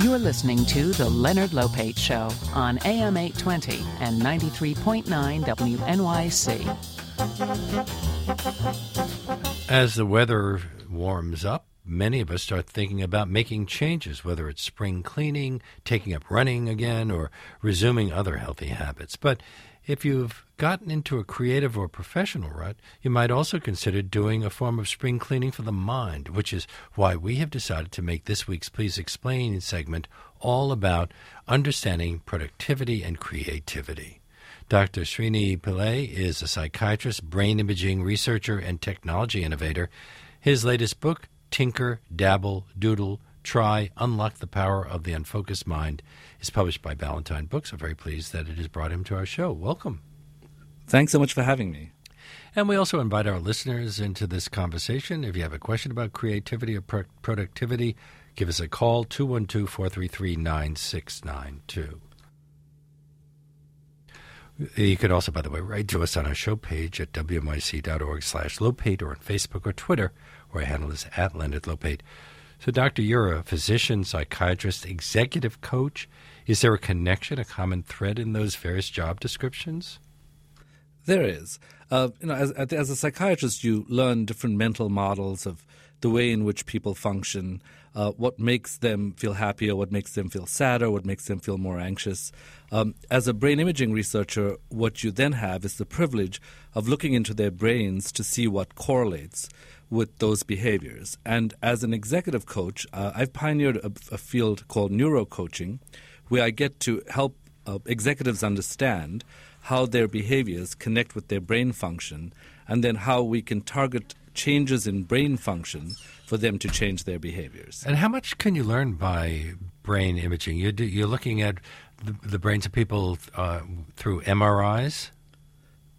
You're listening to The Leonard Lopate Show on AM 820 and 93.9 WNYC. As the weather warms up, many of us start thinking about making changes, whether it's spring cleaning, taking up running again, or resuming other healthy habits. But if you've gotten into a creative or professional rut, you might also consider doing a form of spring cleaning for the mind, which is why we have decided to make this week's Please Explain segment all about understanding productivity and creativity. Dr. Srini Pillay is a psychiatrist, brain imaging researcher, and technology innovator. His latest book, Tinker, Dabble, Doodle, Try, Unlock the Power of the Unfocused Mind, is published by Ballantine Books. I'm very pleased that it has brought him to our show. Welcome. Thanks so much for having me. And we also invite our listeners into this conversation. If you have a question about creativity or pro- productivity, give us a call 212 433 9692. You could also, by the way, write to us on our show page at wnyc.org slash lopate or on Facebook or Twitter, where our handle is at Leonard Lopate. So, Doctor, you're a physician, psychiatrist, executive coach. Is there a connection, a common thread in those various job descriptions? There is. Uh, you know, as, as a psychiatrist, you learn different mental models of the way in which people function, uh, what makes them feel happier, what makes them feel sadder, what makes them feel more anxious. Um, as a brain imaging researcher, what you then have is the privilege of looking into their brains to see what correlates with those behaviors. And as an executive coach, uh, I've pioneered a, a, field called neurocoaching, where I get to help uh, executives understand how their behaviors connect with their brain function, and then how we can target changes in brain function for them to change their behaviors. And how much can you learn by brain imaging? You're, you're looking at the, the brains of people uh, through MRIs?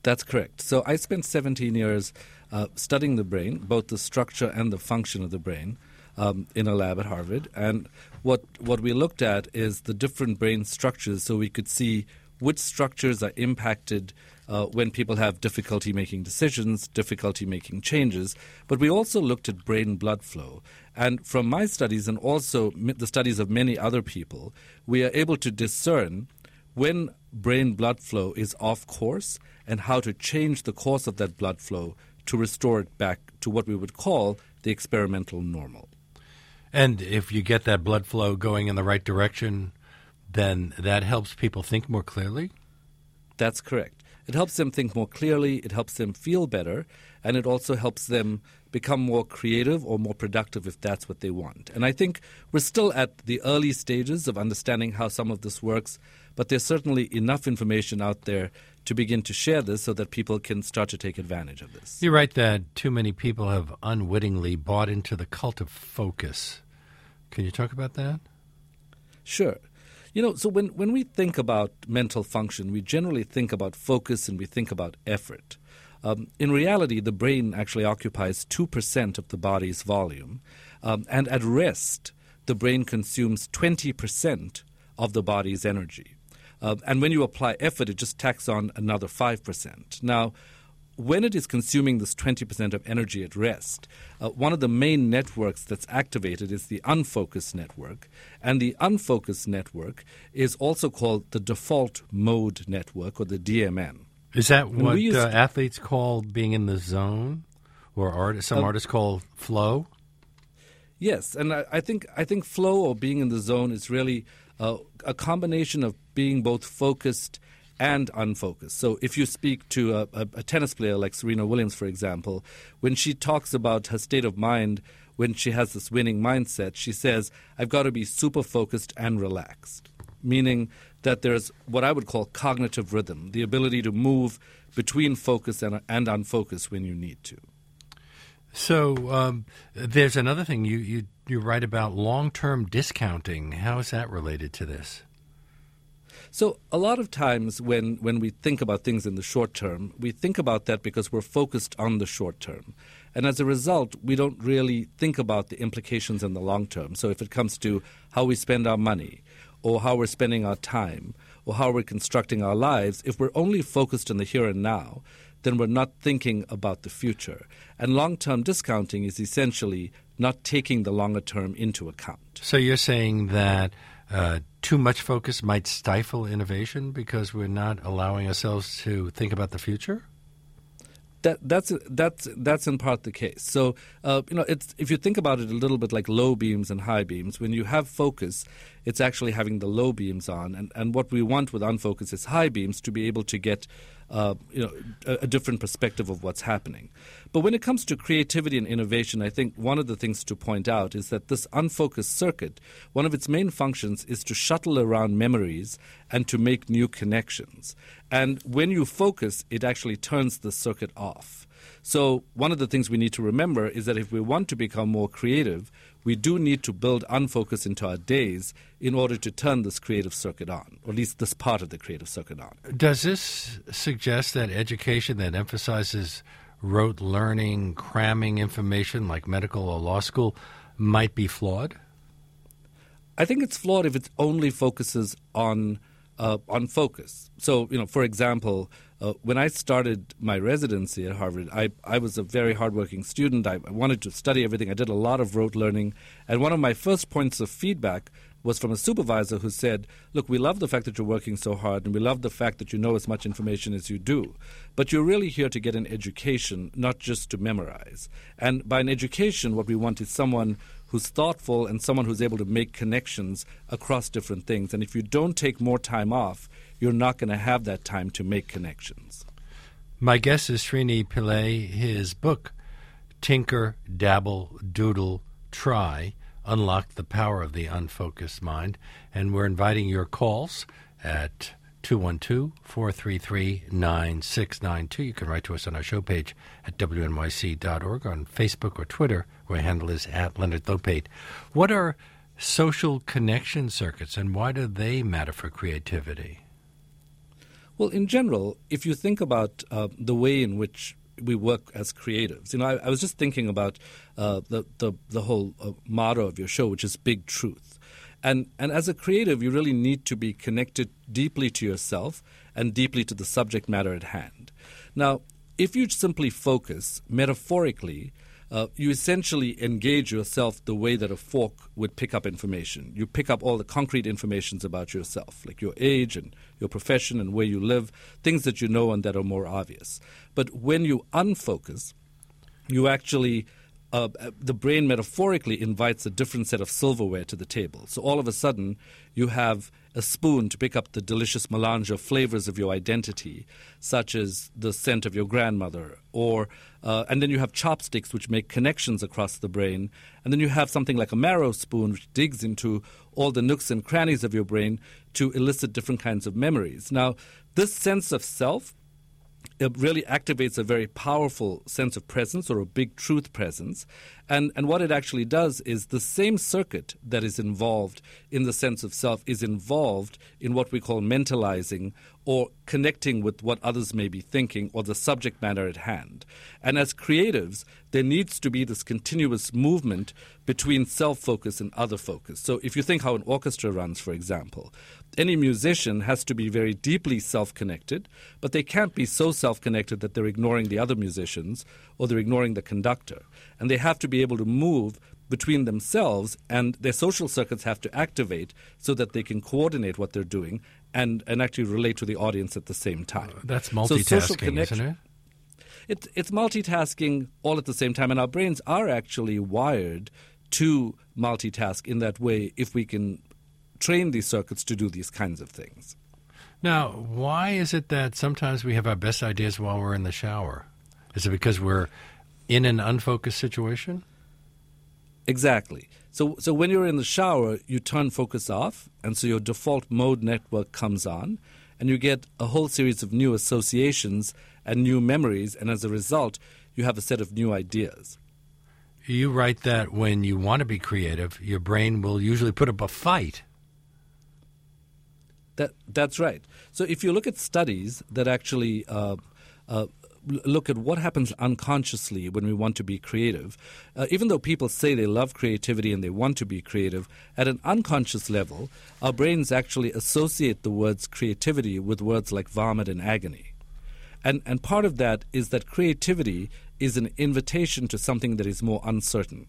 That's correct. So I spent 17 years uh, studying the brain, both the structure and the function of the brain, um, in a lab at Harvard. And what what we looked at is the different brain structures, so we could see which structures are impacted uh, when people have difficulty making decisions, difficulty making changes. But we also looked at brain blood flow. And from my studies and also the studies of many other people, we are able to discern when brain blood flow is off course and how to change the course of that blood flow to restore it back to what we would call the experimental normal. And if you get that blood flow going in the right direction, then that helps people think more clearly? That's correct. It helps them think more clearly, it helps them feel better, and it also helps them become more creative or more productive if that's what they want. And I think we're still at the early stages of understanding how some of this works, but there's certainly enough information out there to begin to share this so that people can start to take advantage of this. You're right that too many people have unwittingly bought into the cult of focus. Can you talk about that? Sure. You know, so when, when we think about mental function, we generally think about focus and we think about effort. Um, in reality, the brain actually occupies 2% of the body's volume. Um, and at rest, the brain consumes 20% of the body's energy. Uh, and when you apply effort, it just tacks on another 5%. Now, when it is consuming this 20% of energy at rest, uh, one of the main networks that's activated is the unfocused network. And the unfocused network is also called the default mode network, or the DMN. Is that what uh, athletes call being in the zone, or art, some uh, artists call flow? Yes, and I, I, think I think flow or being in the zone is really uh, a combination of being both focused and unfocused. So if you speak to a, a, a, tennis player like Serena Williams, for example, when she talks about her state of mind when she has this winning mindset, she says, I've got to be super focused and relaxed, meaning that there's what I would call cognitive rhythm, the ability to move between focus and, and unfocus when you need to. So um, there's another thing you, you, you write about long term discounting. How is that related to this? So a lot of times when, when we think about things in the short term, we think about that because we're focused on the short term. And as a result, we don't really think about the implications in the long term. So if it comes to how we spend our money, or how we're spending our time, or how we're constructing our lives, if we're only focused on the here and now, then we're not thinking about the future. And long term discounting is essentially not taking the longer term into account. So you're saying that uh, too much focus might stifle innovation because we're not allowing ourselves to think about the future? that that's that's that's in part the case. So uh, you know, it's if you think about it a little bit like low beams and high beams. When you have focus, it's actually having the low beams on, and and what we want with unfocus is high beams to be able to get uh, you know a, a, different perspective of what's happening. But when it comes to creativity and innovation, I think one of the things to point out is that this unfocused circuit, one of its main functions is to shuttle around memories and to make new connections. And when you focus, it actually turns the circuit off. So, one of the things we need to remember is that if we want to become more creative, we do need to build unfocus into our days in order to turn this creative circuit on, or at least this part of the creative circuit on. Does this suggest that education that emphasizes rote learning, cramming information like medical or law school might be flawed? I think it's flawed if it only focuses on uh, on focus. So, you know, for example, uh, when I started my residency at Harvard, I, I was a very hardworking student. I, I wanted to study everything. I did a lot of rote learning. And one of my first points of feedback was from a supervisor who said, Look, we love the fact that you're working so hard, and we love the fact that you know as much information as you do. But you're really here to get an education, not just to memorize. And by an education, what we want is someone who's thoughtful and someone who's able to make connections across different things. And if you don't take more time off, you're not going to have that time to make connections. My guest is Srini Pillay. His book, Tinker, Dabble, Doodle, Try, Unlock the Power of the Unfocused Mind. And we're inviting your calls at 212 433 9692. You can write to us on our show page at wnyc.org on Facebook or Twitter, where handle is at Leonard Lopate. What are social connection circuits and why do they matter for creativity? Well, in general, if you think about uh, the way in which we work as creatives, you know, I, I was just thinking about uh, the, the, the whole uh, motto of your show, which is big truth. And, and as a creative, you really need to be connected deeply to yourself and deeply to the subject matter at hand. Now, if you simply focus metaphorically uh, you essentially engage yourself the way that a fork would pick up information. You pick up all the concrete informations about yourself, like your age and your profession and where you live, things that you know and that are more obvious. But when you unfocus, you actually uh, the brain metaphorically invites a different set of silverware to the table. So all of a sudden, you have a spoon to pick up the delicious melange of flavors of your identity, such as the scent of your grandmother, or uh, and then you have chopsticks which make connections across the brain, and then you have something like a marrow spoon which digs into all the nooks and crannies of your brain to elicit different kinds of memories. Now, this sense of self it really activates a very powerful sense of presence or a big truth presence. And, and what it actually does is the same circuit that is involved in the sense of self is involved in what we call mentalizing or connecting with what others may be thinking or the subject matter at hand. And as creatives, there needs to be this continuous movement between self focus and other focus. So if you think how an orchestra runs, for example, any musician has to be very deeply self connected, but they can't be so self connected that they're ignoring the other musicians or they're ignoring the conductor. And they have to be able to move between themselves and their social circuits have to activate so that they can coordinate what they're doing and, and actually relate to the audience at the same time. Uh, that's multitasking, so isn't it? It, it's multitasking all at the same time, and our brains are actually wired to multitask in that way if we can train these circuits to do these kinds of things. Now, why is it that sometimes we have our best ideas while we're in the shower? Is it because we're in an unfocused situation? Exactly. So, so when you're in the shower, you turn focus off, and so your default mode network comes on, and you get a whole series of new associations and new memories, and as a result, you have a set of new ideas. You write that when you want to be creative, your brain will usually put up a fight. That, that's right. So if you look at studies that actually uh, uh, look at what happens unconsciously when we want to be creative. Uh, even though people say they love creativity and they want to be creative, at an unconscious level, our brains actually associate the words creativity with words like vomit and agony. And, and part of that is that creativity is an invitation to something that is more uncertain.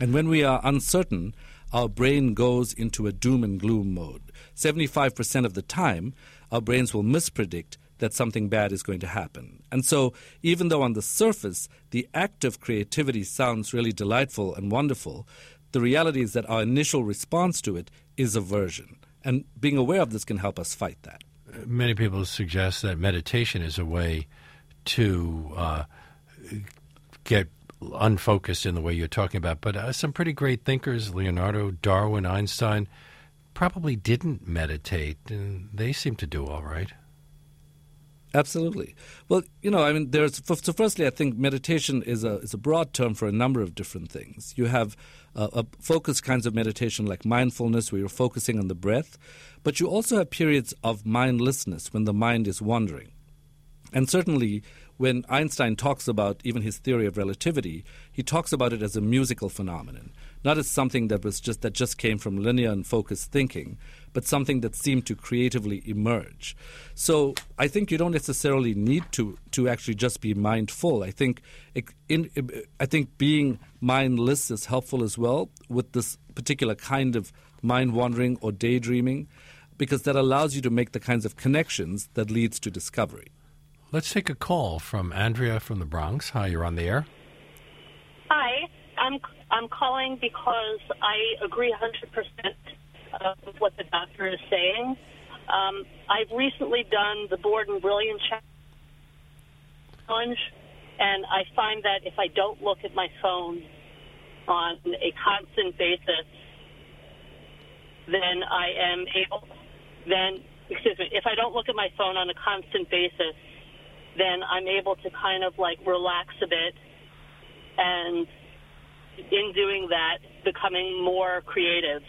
And when we are uncertain, our brain goes into a doom and gloom mode. 75% of the time, our brains will mispredict that something bad is going to happen. And so, even though on the surface the act of creativity sounds really delightful and wonderful, the reality is that our initial response to it is aversion. And being aware of this can help us fight that. Many people suggest that meditation is a way to uh, get unfocused in the way you're talking about. But uh, some pretty great thinkers, Leonardo, Darwin, Einstein, probably didn't meditate, and they seem to do all right. Absolutely. Well, you know, I mean, there's so. Firstly, I think meditation is a is a broad term for a number of different things. You have uh, a focused kinds of meditation like mindfulness, where you're focusing on the breath, but you also have periods of mindlessness when the mind is wandering. And certainly, when Einstein talks about even his theory of relativity, he talks about it as a musical phenomenon not as something that was just that just came from linear and focused thinking, but something that seemed to creatively emerge. So I think you don't necessarily need to to actually just be mindful. I think in, I think being mindless is helpful as well with this particular kind of mind wandering or daydreaming, because that allows you to make the kinds of connections that leads to discovery. Let's take a call from Andrea from the Bronx. Hi, you're on the air. Hi, I'm I'm calling because I agree 100% with what the doctor is saying. Um, I've recently done the Bored and Brilliant challenge, and I find that if I don't look at my phone on a constant basis, then I am able, then, excuse me, if I don't look at my phone on a constant basis, then I'm able to kind of like relax a bit and in doing that, becoming more creative.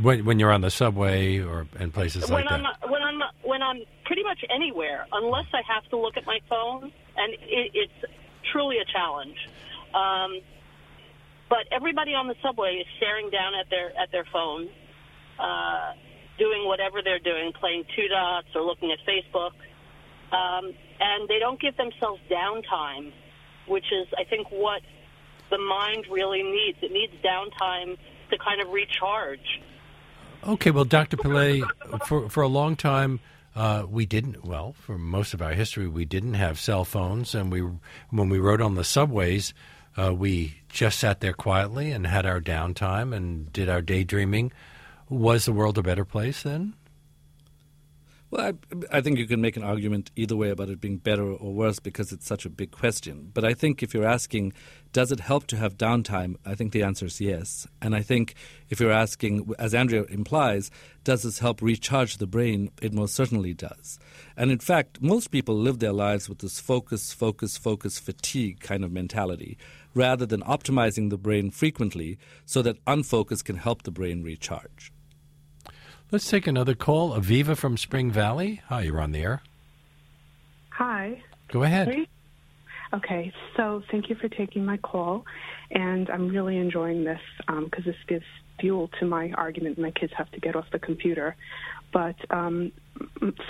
When, when you're on the subway or in places when like I'm, that? When I'm, when I'm pretty much anywhere, unless I have to look at my phone, and it, it's truly a challenge. Um, but everybody on the subway is staring down at their at their phone, uh, doing whatever they're doing, playing two dots or looking at Facebook, um, and they don't give themselves downtime, which is, I think, what the mind really needs. It needs downtime to kind of recharge. Okay, well, Dr. Pillay, for for a long time. Uh, we didn't. Well, for most of our history, we didn't have cell phones, and we, when we rode on the subways, uh, we just sat there quietly and had our downtime and did our daydreaming. Was the world a better place then? Well, I, I, think you can make an argument either way about it being better or worse because it's such a big question. But I think if you're asking, does it help to have downtime? I think the answer is yes. And I think if you're asking, as Andrea implies, does this help recharge the brain? It most certainly does. And in fact, most people live their lives with this focus, focus, focus, fatigue kind of mentality rather than optimizing the brain frequently so that unfocus can help the brain recharge. Let's take another call. Aviva from Spring Valley. Hi, you're on the air. Hi. Go ahead. Okay, so thank you for taking my call, and I'm really enjoying this because um, this gives fuel to my argument. My kids have to get off the computer, but um,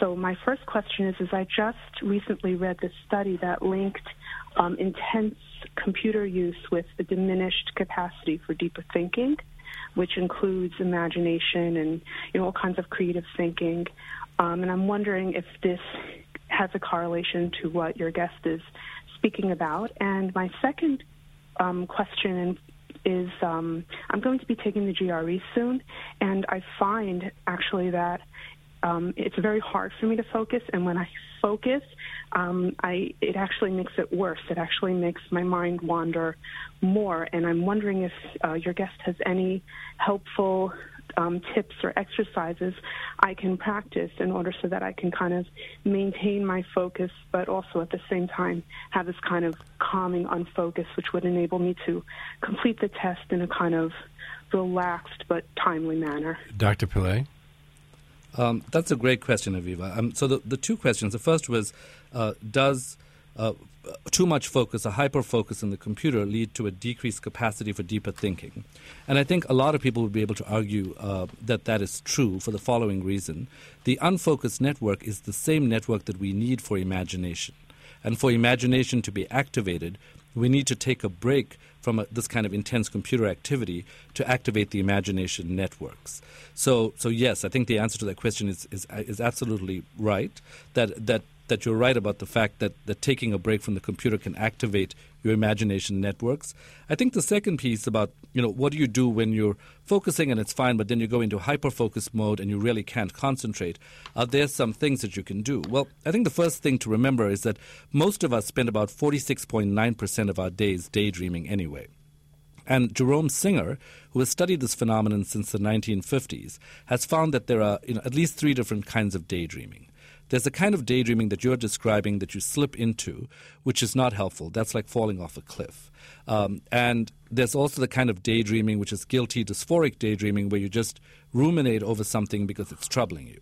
so my first question is: is I just recently read this study that linked um, intense computer use with the diminished capacity for deeper thinking which includes imagination and you know all kinds of creative thinking. Um, and I'm wondering if this has a correlation to what your guest is speaking about. And my second um, question is um, I'm going to be taking the GRE soon, and I find actually that um, it's very hard for me to focus. And when I focus, um, I it actually makes it worse. It actually makes my mind wander more. And I'm wondering if uh, your guest has any helpful um, tips or exercises I can practice in order so that I can kind of maintain my focus, but also at the same time have this kind of calming unfocus, which would enable me to complete the test in a kind of relaxed but timely manner. Dr. Pillay? Um, that's a great question, Aviva. Um, so the, the two questions. The first was, uh, does uh, too much focus, a hyper focus in the computer, lead to a decreased capacity for deeper thinking? And I think a lot of people would be able to argue uh, that that is true for the following reason: the unfocused network is the same network that we need for imagination, and for imagination to be activated, we need to take a break from a, this kind of intense computer activity to activate the imagination networks. So, so yes, I think the answer to that question is, is, is absolutely right. That, that that you're right about the fact that, that taking a break from the computer can activate your imagination networks. I think the second piece about, you know, what do you do when you're focusing and it's fine, but then you go into hyper focus mode and you really can't concentrate? Are there some things that you can do? Well, I think the first thing to remember is that most of us spend about 46.9% of our days daydreaming anyway. And Jerome Singer, who has studied this phenomenon since the 1950s, has found that there are you know, at least three different kinds of daydreaming. There's a kind of daydreaming that you're describing that you slip into, which is not helpful. That's like falling off a cliff. Um, and there's also the kind of daydreaming which is guilty dysphoric daydreaming, where you just ruminate over something because it's troubling you.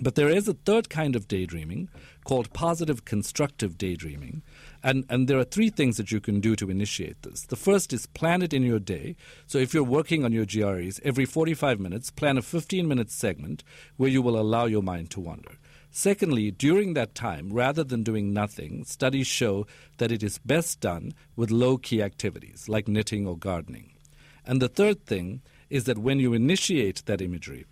But there is a third kind of daydreaming called positive constructive daydreaming. And, and there are three things that you can do to initiate this. The first is plan it in your day. So if you're working on your GREs, every 45 minutes, plan a 15 minute segment where you will allow your mind to wander. Secondly, during that time, rather than doing nothing, studies show that it is best done with low key activities like knitting or gardening. And the third thing is that when you initiate that imagery,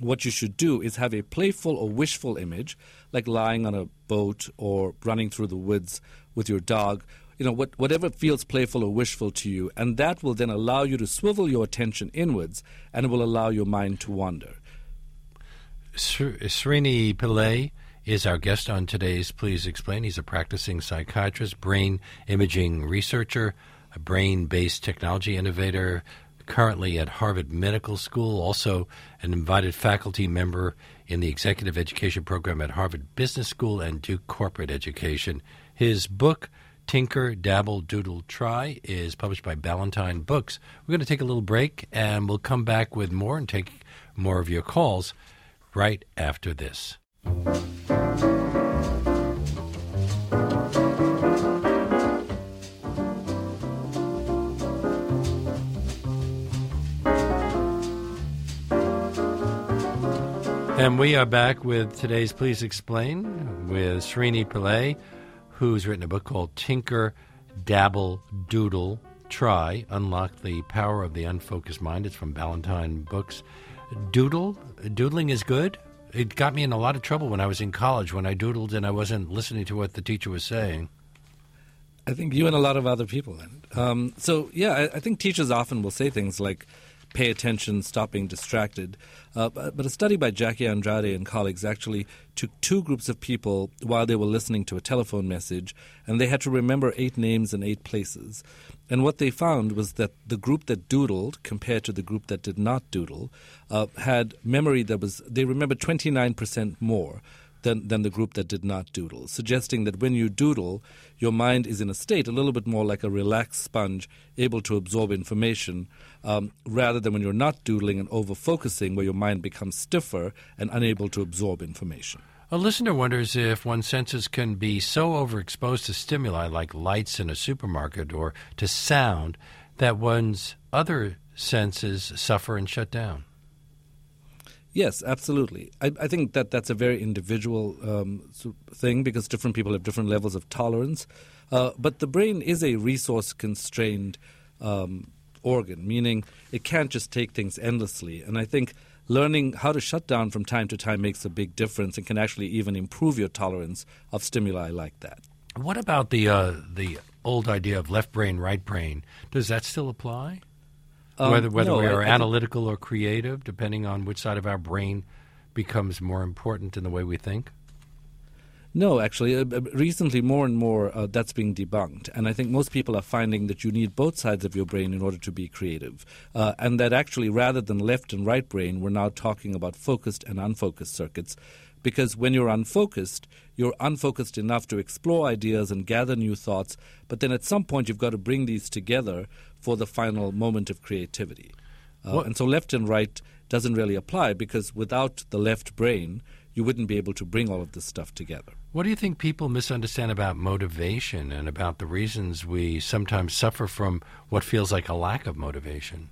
what you should do is have a playful or wishful image, like lying on a boat or running through the woods with your dog, you know, what, whatever feels playful or wishful to you, and that will then allow you to swivel your attention inwards and will allow your mind to wander. Srini Pillay is our guest on today's Please Explain. He's a practicing psychiatrist, brain imaging researcher, a brain based technology innovator, currently at Harvard Medical School, also an invited faculty member in the executive education program at Harvard Business School and Duke Corporate Education. His book, Tinker, Dabble, Doodle, Try, is published by Ballantine Books. We're going to take a little break and we'll come back with more and take more of your calls right after this. And we are back with today's Please Explain with Srini Pillay, who's written a book called Tinker, Dabble, Doodle, Try, Unlock the Power of the Unfocused Mind. It's from Ballantine Books doodle. Doodling is good. It got me in a lot of trouble when I was in college when I doodled and I wasn't listening to what the teacher was saying. I think you and a lot of other people. Um, so, yeah, I, I, think teachers often will say things like, pay attention, stop being distracted. Uh, but, but, a study by Jackie Andrade and colleagues actually took two groups of people while they were listening to a telephone message, and they had to remember eight names and eight places. And what they found was that the group that doodled, compared to the group that did not doodle, uh, had memory that was, they remembered 29% more than, than the group that did not doodle, suggesting that when you doodle, your mind is in a state a little bit more like a relaxed sponge, able to absorb information, um, rather than when you're not doodling and over focusing, where your mind becomes stiffer and unable to absorb information. A listener wonders if one's senses can be so overexposed to stimuli like lights in a supermarket or to sound that one's other senses suffer and shut down. Yes, absolutely. I, I think that that's a very individual um, thing because different people have different levels of tolerance. Uh, but the brain is a resource constrained um, organ, meaning it can't just take things endlessly. And I think learning how to shut down from time to time makes a big difference and can actually even improve your tolerance of stimuli like that. What about the uh, the old idea of left brain, right brain? Does that still apply? Um, whether whether no, we are I, I analytical or creative, depending on which side of our brain becomes more important in the way we think. No, actually, uh, recently more and more uh, that's being debunked. And I think most people are finding that you need both sides of your brain in order to be creative. Uh, and that actually, rather than left and right brain, we're now talking about focused and unfocused circuits. Because when you're unfocused, you're unfocused enough to explore ideas and gather new thoughts. But then at some point, you've got to bring these together for the final moment of creativity. Uh, and so left and right doesn't really apply because without the left brain, you wouldn't be able to bring all of this stuff together. What do you think people misunderstand about motivation and about the reasons we sometimes suffer from what feels like a lack of motivation?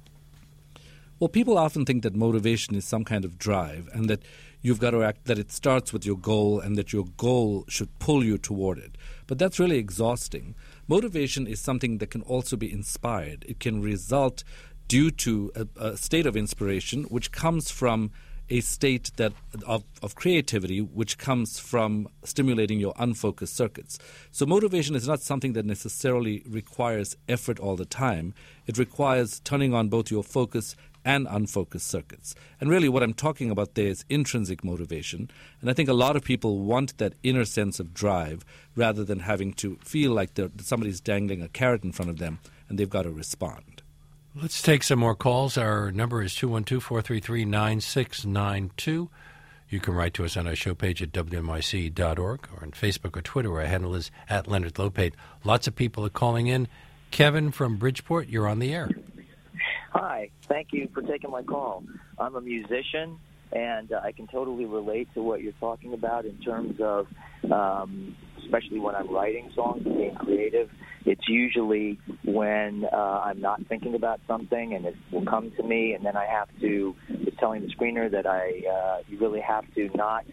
Well, people often think that motivation is some kind of drive and that you've got to act that it starts with your goal and that your goal should pull you toward it. But that's really exhausting. Motivation is something that can also be inspired. It can result due to a, a state of inspiration which comes from a state that of, of creativity which comes from stimulating your unfocused circuits. So motivation is not something that necessarily requires effort all the time. It requires turning on both your focus and unfocused circuits. And really, what I'm talking about there is intrinsic motivation. And I think a lot of people want that inner sense of drive rather than having to feel like somebody's dangling a carrot in front of them and they've got to respond. Let's take some more calls. Our number is 212 433 9692. You can write to us on our show page at WNYC.org or on Facebook or Twitter. Our handle is at Leonard Lopate. Lots of people are calling in. Kevin from Bridgeport, you're on the air. Hi. Thank you for taking my call. I'm a musician, and uh, I can totally relate to what you're talking about in terms of, um, especially when I'm writing songs and being creative it's usually when uh, I'm not thinking about something and it will come to me, and then I have to. It's telling the screener that I uh, you really have to not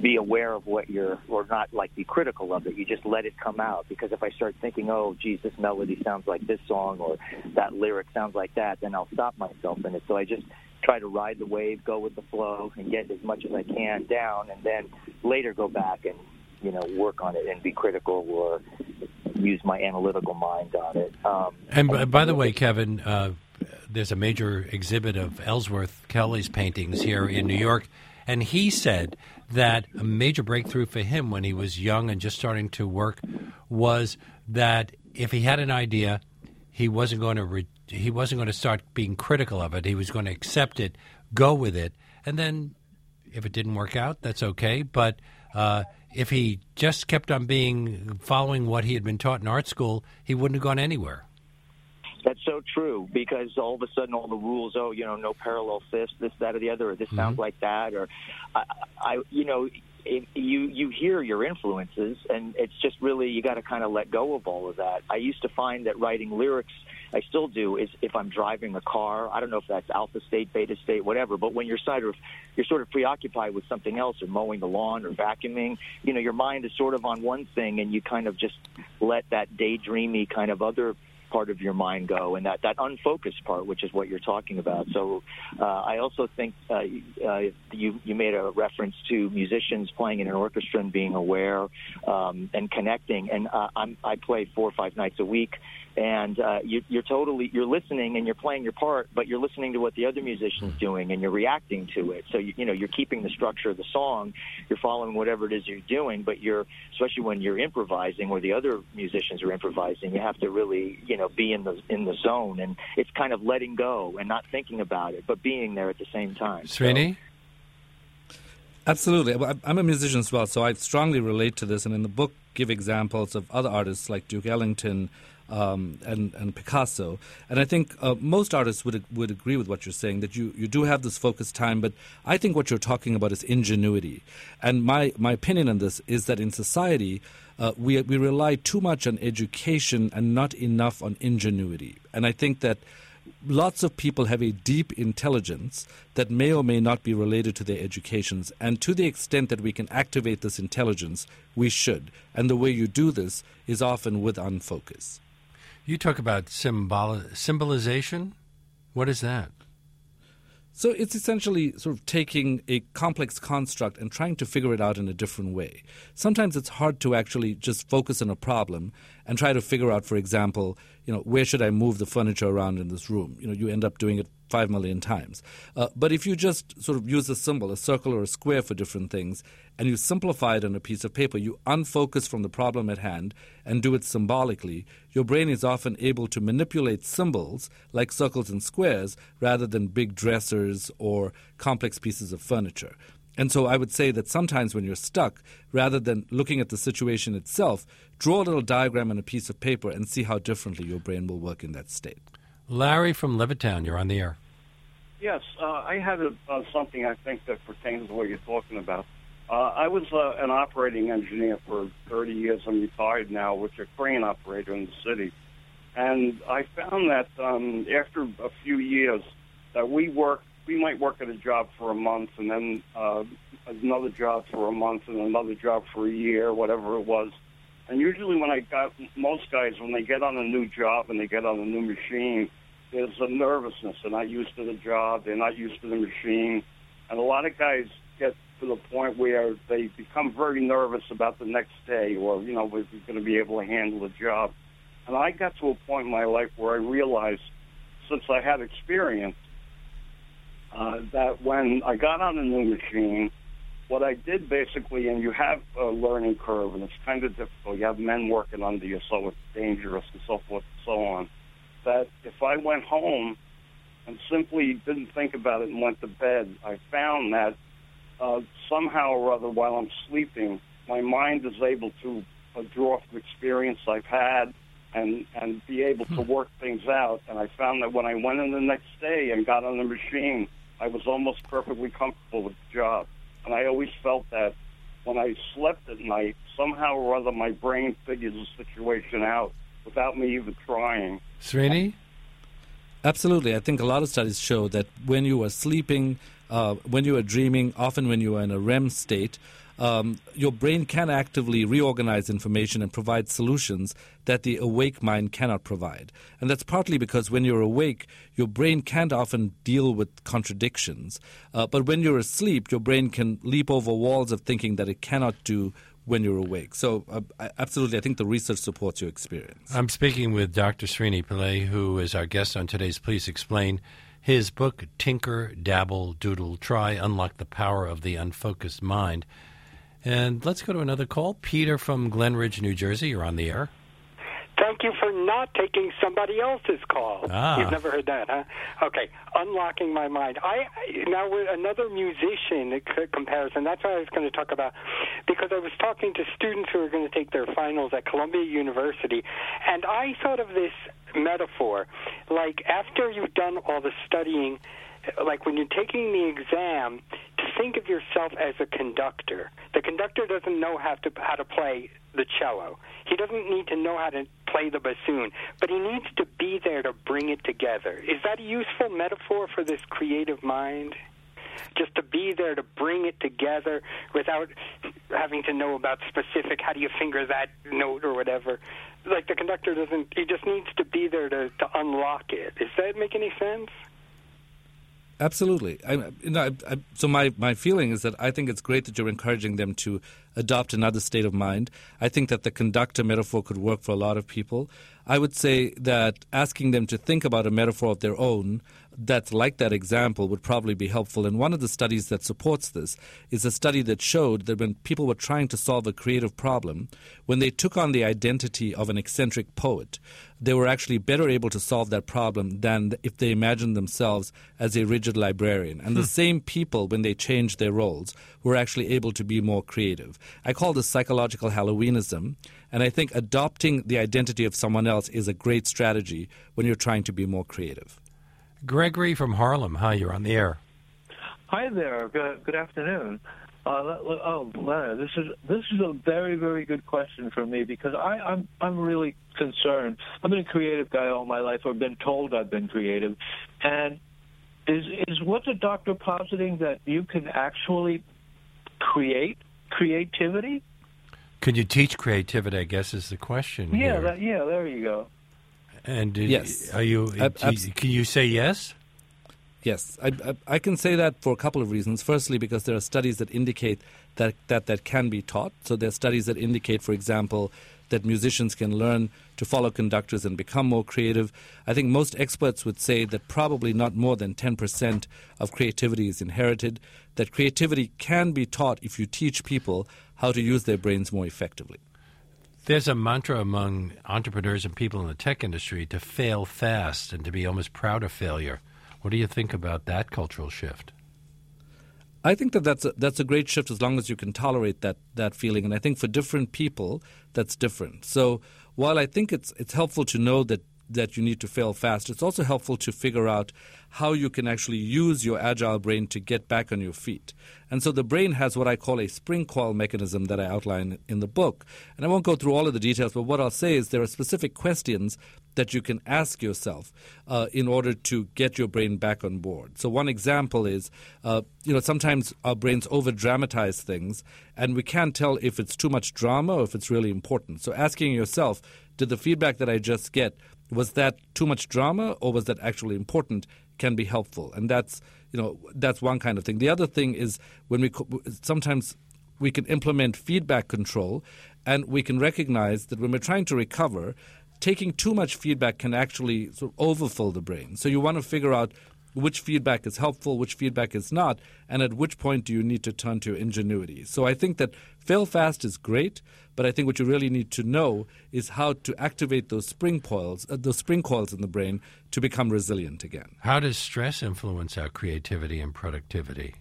be aware of what you're, or not like be critical of it. You just let it come out because if I start thinking, oh, geez, this melody sounds like this song or that lyric sounds like that, then I'll stop myself in it. So I just try to ride the wave, go with the flow, and get as much as I can down, and then later go back and you know work on it and be critical or use my analytical mind on it. Um, and by, by the way, Kevin, uh, there's a major exhibit of Ellsworth Kelly's paintings here in New York, and he said that a major breakthrough for him when he was young and just starting to work was that if he had an idea, he wasn't going to re- he wasn't going to start being critical of it. He was going to accept it, go with it, and then if it didn't work out, that's okay. But uh, if he just kept on being following what he had been taught in art school, he wouldn't have gone anywhere. That's so true because all of a sudden all the rules, oh, you know, no parallel fifths, this, that, or the other, or this mm-hmm. sounds like that, or I, I you know, it, you you hear your influences, and it's just really you got to kind of let go of all of that. I used to find that writing lyrics I still do is if I'm driving a car. I don't know if that's alpha state, beta state, whatever. But when you're sort of you're sort of preoccupied with something else, or mowing the lawn, or vacuuming, you know, your mind is sort of on one thing, and you kind of just let that daydreamy kind of other part of your mind go and that that unfocused part which is what you're talking about so uh, I also think uh, uh, you you made a reference to musicians playing in an orchestra and being aware um, and connecting and uh, I'm, I play four or five nights a week and uh, you, you're totally you're listening and you're playing your part, but you're listening to what the other musician's hmm. doing and you're reacting to it. So you, you know you're keeping the structure of the song, you're following whatever it is you're doing, but you're especially when you're improvising or the other musicians are improvising, you have to really you know be in the in the zone, and it's kind of letting go and not thinking about it, but being there at the same time. Srini. So, Absolutely. I'm a musician as well, so I strongly relate to this. And in the book, give examples of other artists like Duke Ellington, um, and, and Picasso. And I think uh, most artists would would agree with what you're saying that you, you do have this focused time, but I think what you're talking about is ingenuity. And my, my opinion on this is that in society, uh, we, we rely too much on education and not enough on ingenuity. And I think that lots of people have a deep intelligence that may or may not be related to their educations. And to the extent that we can activate this intelligence, we should. And the way you do this is often with unfocus. You talk about symbol- symbolization. What is that? So it's essentially sort of taking a complex construct and trying to figure it out in a different way. Sometimes it's hard to actually just focus on a problem and try to figure out, for example, you know, where should I move the furniture around in this room? You know, you end up doing it five million times. Uh, but if you just sort of use a symbol, a circle or a square for different things, and you simplify it on a piece of paper, you unfocus from the problem at hand and do it symbolically, your brain is often able to manipulate symbols like circles and squares rather than big dressers or complex pieces of furniture. And so I would say that sometimes when you're stuck, rather than looking at the situation itself, draw a little diagram on a piece of paper and see how differently your brain will work in that state. Larry from Levittown, you're on the air. Yes, uh, I had a, uh, something I think that pertains to what you're talking about. Uh, I was uh, an operating engineer for 30 years. I'm retired now, with a crane operator in the city. And I found that um, after a few years, that we work, we might work at a job for a month and then uh, another job for a month and another job for a year, whatever it was. And usually, when I got most guys, when they get on a new job and they get on a new machine, there's a nervousness. They're not used to the job. They're not used to the machine. And a lot of guys get to the point where they become very nervous about the next day or, you know, if you're going to be able to handle the job. And I got to a point in my life where I realized, since I had experience, uh, that when I got on a new machine, what I did basically, and you have a learning curve, and it's kind of difficult. You have men working under you, so it's dangerous, and so forth and so on. That if I went home and simply didn't think about it and went to bed, I found that uh, somehow or other, while I'm sleeping, my mind is able to uh, draw from experience I've had and and be able to work things out. And I found that when I went in the next day and got on the machine, I was almost perfectly comfortable with the job. And I always felt that when I slept at night, somehow or other, my brain figures the situation out without me even trying. Srini? Absolutely. I think a lot of studies show that when you are sleeping, uh, when you are dreaming, often when you are in a REM state, um, your brain can actively reorganize information and provide solutions that the awake mind cannot provide. And that's partly because when you're awake, your brain can't often deal with contradictions. Uh, but when you're asleep, your brain can leap over walls of thinking that it cannot do when you're awake. So, uh, absolutely, I think the research supports your experience. I'm speaking with Dr. Srini Pillay, who is our guest on today's Please Explain. His book, Tinker, Dabble, Doodle, Try, Unlock the Power of the Unfocused Mind. And let's go to another call. Peter from Glenridge, New Jersey. You're on the air. Thank you for not taking somebody else's call. Ah. You've never heard that, huh? Okay, unlocking my mind. I now with another musician comparison. That's what I was going to talk about because I was talking to students who are going to take their finals at Columbia University, and I thought of this metaphor like after you've done all the studying like when you're taking the exam, think of yourself as a conductor. The conductor doesn't know how to how to play the cello. He doesn't need to know how to play the bassoon, but he needs to be there to bring it together. Is that a useful metaphor for this creative mind? Just to be there to bring it together without having to know about specific how do you finger that note or whatever. Like the conductor doesn't he just needs to be there to, to unlock it. Does that make any sense? Absolutely. I, you know, I, I, so my, my feeling is that I think it's great that you're encouraging them to adopt another state of mind. I think that the conductor metaphor could work for a lot of people. I would say that asking them to think about a metaphor of their own that's like that example would probably be helpful. And one of the studies that supports this is a study that showed that when people were trying to solve a creative problem, when they took on the identity of an eccentric poet, they were actually better able to solve that problem than if they imagined themselves as a rigid librarian. And the hmm. same people, when they changed their roles, were actually able to be more creative. I call this psychological Halloweenism. And I think adopting the identity of someone else is a great strategy when you're trying to be more creative. Gregory from Harlem. Hi, you're on the air. Hi there. Good, good afternoon. Uh, oh, Leonard, this is this is a very very good question for me because I, I'm I'm really concerned. I've been a creative guy all my life, or been told I've been creative, and is is what the doctor positing that you can actually create creativity? Could you teach creativity? I guess is the question. Yeah, that, yeah. There you go. And did, yes, are you? Ab- can you say yes? Yes, I, I, I, can say that for a couple of reasons. Firstly, because there are studies that indicate that, that that can be taught. So there are studies that indicate, for example, that musicians can learn to follow conductors and become more creative. I think most experts would say that probably not more than 10% of creativity is inherited, that creativity can be taught if you teach people how to use their brains more effectively. There's a mantra among entrepreneurs and people in the tech industry to fail fast and to be almost proud of failure. What do you think about that cultural shift? I think that that's a, that's a great shift as long as you can tolerate that that feeling, and I think for different people that's different. So while I think it's it's helpful to know that that you need to fail fast, it's also helpful to figure out how you can actually use your agile brain to get back on your feet. And so the brain has what I call a spring coil mechanism that I outline in the book. And I won't go through all of the details, but what I'll say is there are specific questions that you can ask yourself uh, in order to get your brain back on board. So one example is, uh, you know, sometimes our brains over dramatize things, and we can't tell if it's too much drama or if it's really important. So asking yourself, did the feedback that I just get was that too much drama or was that actually important can be helpful and that's you know that's one kind of thing the other thing is when we sometimes we can implement feedback control and we can recognize that when we're trying to recover taking too much feedback can actually sort of overfill the brain so you want to figure out which feedback is helpful, which feedback is not, and at which point do you need to turn to ingenuity. So I think that fail fast is great, but I think what you really need to know is how to activate those spring coils, uh, those spring coils in the brain to become resilient again. How does stress influence our creativity and productivity?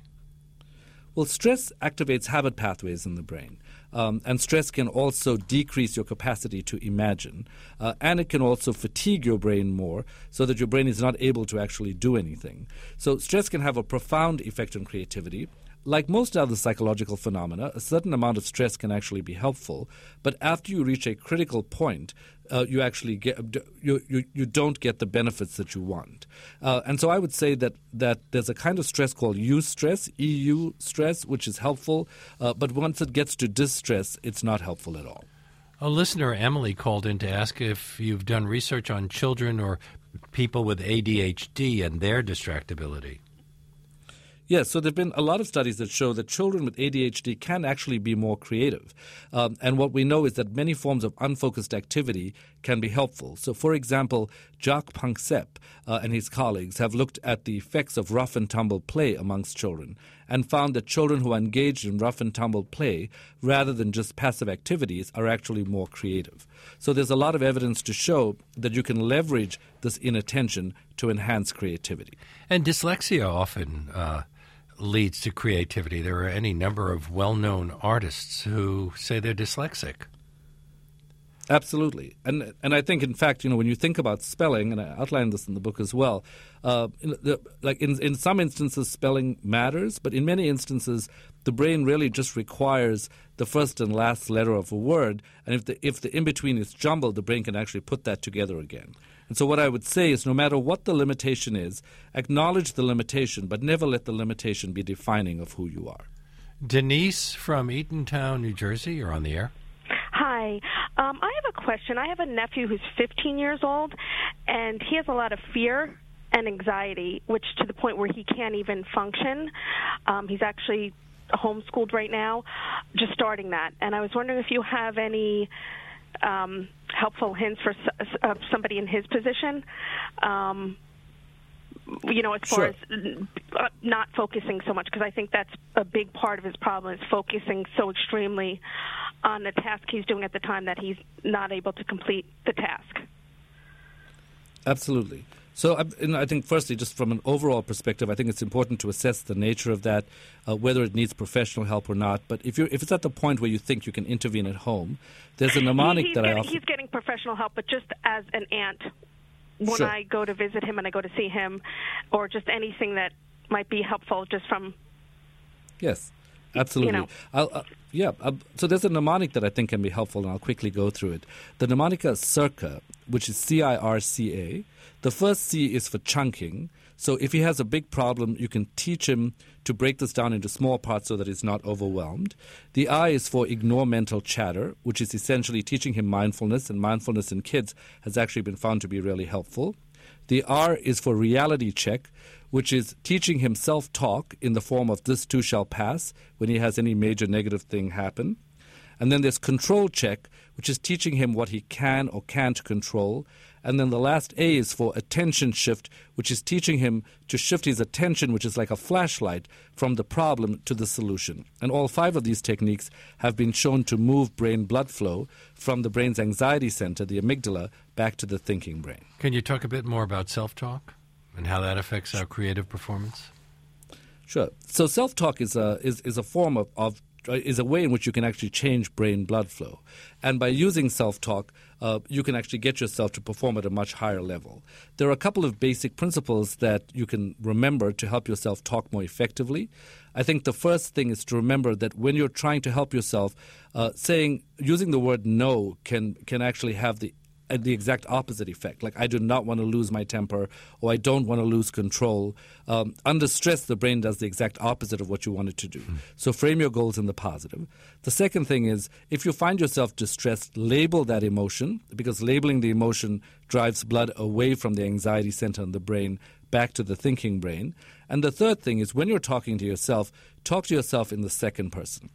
Well, stress activates habit pathways in the brain. Um, and stress can also decrease your capacity to imagine. Uh, and it can also fatigue your brain more so that your brain is not able to actually do anything. So, stress can have a profound effect on creativity. Like most other psychological phenomena, a certain amount of stress can actually be helpful, but after you reach a critical point, uh, you actually get you, you you don't get the benefits that you want. Uh, and so I would say that that there's a kind of stress called eustress, EU stress, which is helpful, uh, but once it gets to distress, it's not helpful at all. A listener, Emily, called in to ask if you've done research on children or people with ADHD and their distractibility. Yes, so there have been a lot of studies that show that children with ADHD can actually be more creative. Um, and what we know is that many forms of unfocused activity can be helpful. So, for example, Jaak Panksepp uh, and his colleagues have looked at the effects of rough and tumble play amongst children and found that children who are engaged in rough and tumble play rather than just passive activities are actually more creative. So, there's a lot of evidence to show that you can leverage this inattention to enhance creativity. And dyslexia often. Uh leads to creativity. There are any number of well known artists who say they're dyslexic. Absolutely, and and I think in fact you know when you think about spelling, and I outlined this in the book as well. Uh, in the, like in in some instances, spelling matters, but in many instances, the brain really just requires the first and last letter of a word, and if the if the in between is jumbled, the brain can actually put that together again. And so, what I would say is no matter what the limitation is, acknowledge the limitation, but never let the limitation be defining of who you are. Denise from Eatontown, New Jersey, you're on the air. Hi. Um, I have a question. I have a nephew who's 15 years old, and he has a lot of fear and anxiety, which to the point where he can't even function. Um, he's actually homeschooled right now, just starting that. And I was wondering if you have any um, helpful hints for uh, somebody in his position. Um, you know, as far sure. as uh, not focusing so much, because I think that's a big part of his problem is focusing so extremely on the task he's doing at the time that he's not able to complete the task. Absolutely. So I, I, think, firstly, just from an overall perspective, I think it's important to assess the nature of that, uh, whether it needs professional help or not. But if you're, if it's at the point where you think you can intervene at home, there's a mnemonic he, that getting, I often he's getting professional help, but just as an aunt, when sure. I go to visit him and I go to see him, or just anything that might be helpful, just from yes. Absolutely. You know. Uh, yeah. Uh, so there's a mnemonic that I think can be helpful, and I'll quickly go through it. The mnemonic is CIRCA, which is C I R C A. The first C is for chunking. So if he has a big problem, you can teach him to break this down into small parts so that he's not overwhelmed. The I is for ignore mental chatter, which is essentially teaching him mindfulness, and mindfulness in kids has actually been found to be really helpful. The R is for reality check, which is teaching him self talk in the form of this too shall pass when he has any major negative thing happen. And then there's control check, which is teaching him what he can or can't control. And then the last A is for attention shift, which is teaching him to shift his attention, which is like a flashlight, from the problem to the solution. And all five of these techniques have been shown to move brain blood flow from the brain's anxiety center, the amygdala, back to the thinking brain. Can you talk a bit more about self talk and how that affects our creative performance? Sure. So self talk is a, is, is a form of, of is a way in which you can actually change brain blood flow. And by using self talk, uh, you can actually get yourself to perform at a much higher level. There are a couple of basic principles that you can remember to help yourself talk more effectively. I think the first thing is to remember that when you're trying to help yourself, uh, saying using the word no can can actually have the the exact opposite effect. Like I do not want to lose my temper, or I don't want to lose control. Um, under stress, the brain does the exact opposite of what you want it to do. Mm. So frame your goals in the positive. The second thing is if you find yourself distressed, label that emotion because labeling the emotion drives blood away from the anxiety center in the brain back to the thinking brain. And the third thing is when you're talking to yourself, talk to yourself in the second person.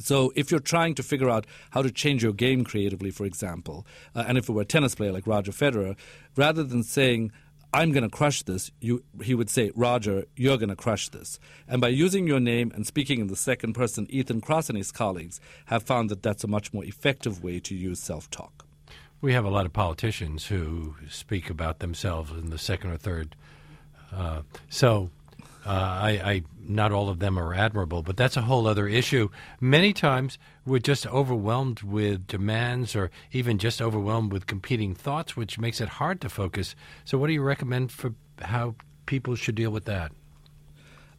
So if you're trying to figure out how to change your game creatively, for example, uh, and if it were a tennis player like Roger Federer, rather than saying, I'm going to crush this, you, he would say, Roger, you're going to crush this. And by using your name and speaking in the second person, Ethan Kross and his colleagues have found that that's a much more effective way to use self talk. We have a lot of politicians who speak about themselves in the second or third. Uh, so uh, I, I, not all of them are admirable, but that's a whole other issue. Many times we're just overwhelmed with demands, or even just overwhelmed with competing thoughts, which makes it hard to focus. So, what do you recommend for how people should deal with that?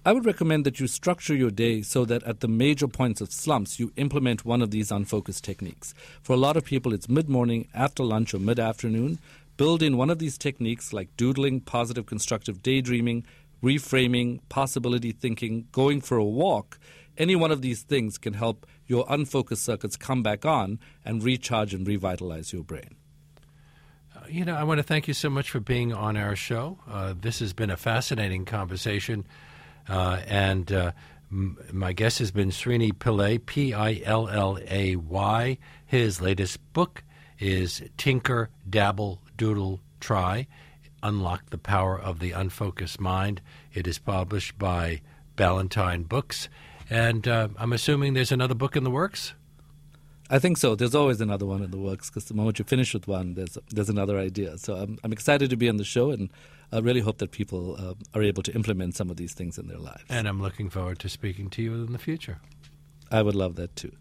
I would recommend that you structure your day so that at the major points of slumps, you implement one of these unfocused techniques. For a lot of people, it's mid morning, after lunch, or mid afternoon. Build in one of these techniques like doodling, positive constructive daydreaming, reframing, possibility thinking, going for a walk, any one of these things can help your unfocused circuits come back on and recharge and revitalize your brain. Uh, you know, I want to thank you so much for being on our show. Uh, this has been a fascinating conversation. Uh, and uh, m- my guest has been Srini Pillay, P I L L A Y. His latest book is Tinker, Dabble, Doodle, Try. Unlock the Power of the Unfocused Mind. It is published by Ballantine Books. And uh, I'm assuming there's another book in the works? I think so. There's always another one in the works because the moment you finish with one, there's there's another idea. So I'm I'm excited to be on the show, and I really hope that people uh, are able to implement some of these things in their lives. And I'm looking forward to speaking to you in the future. I would love that too.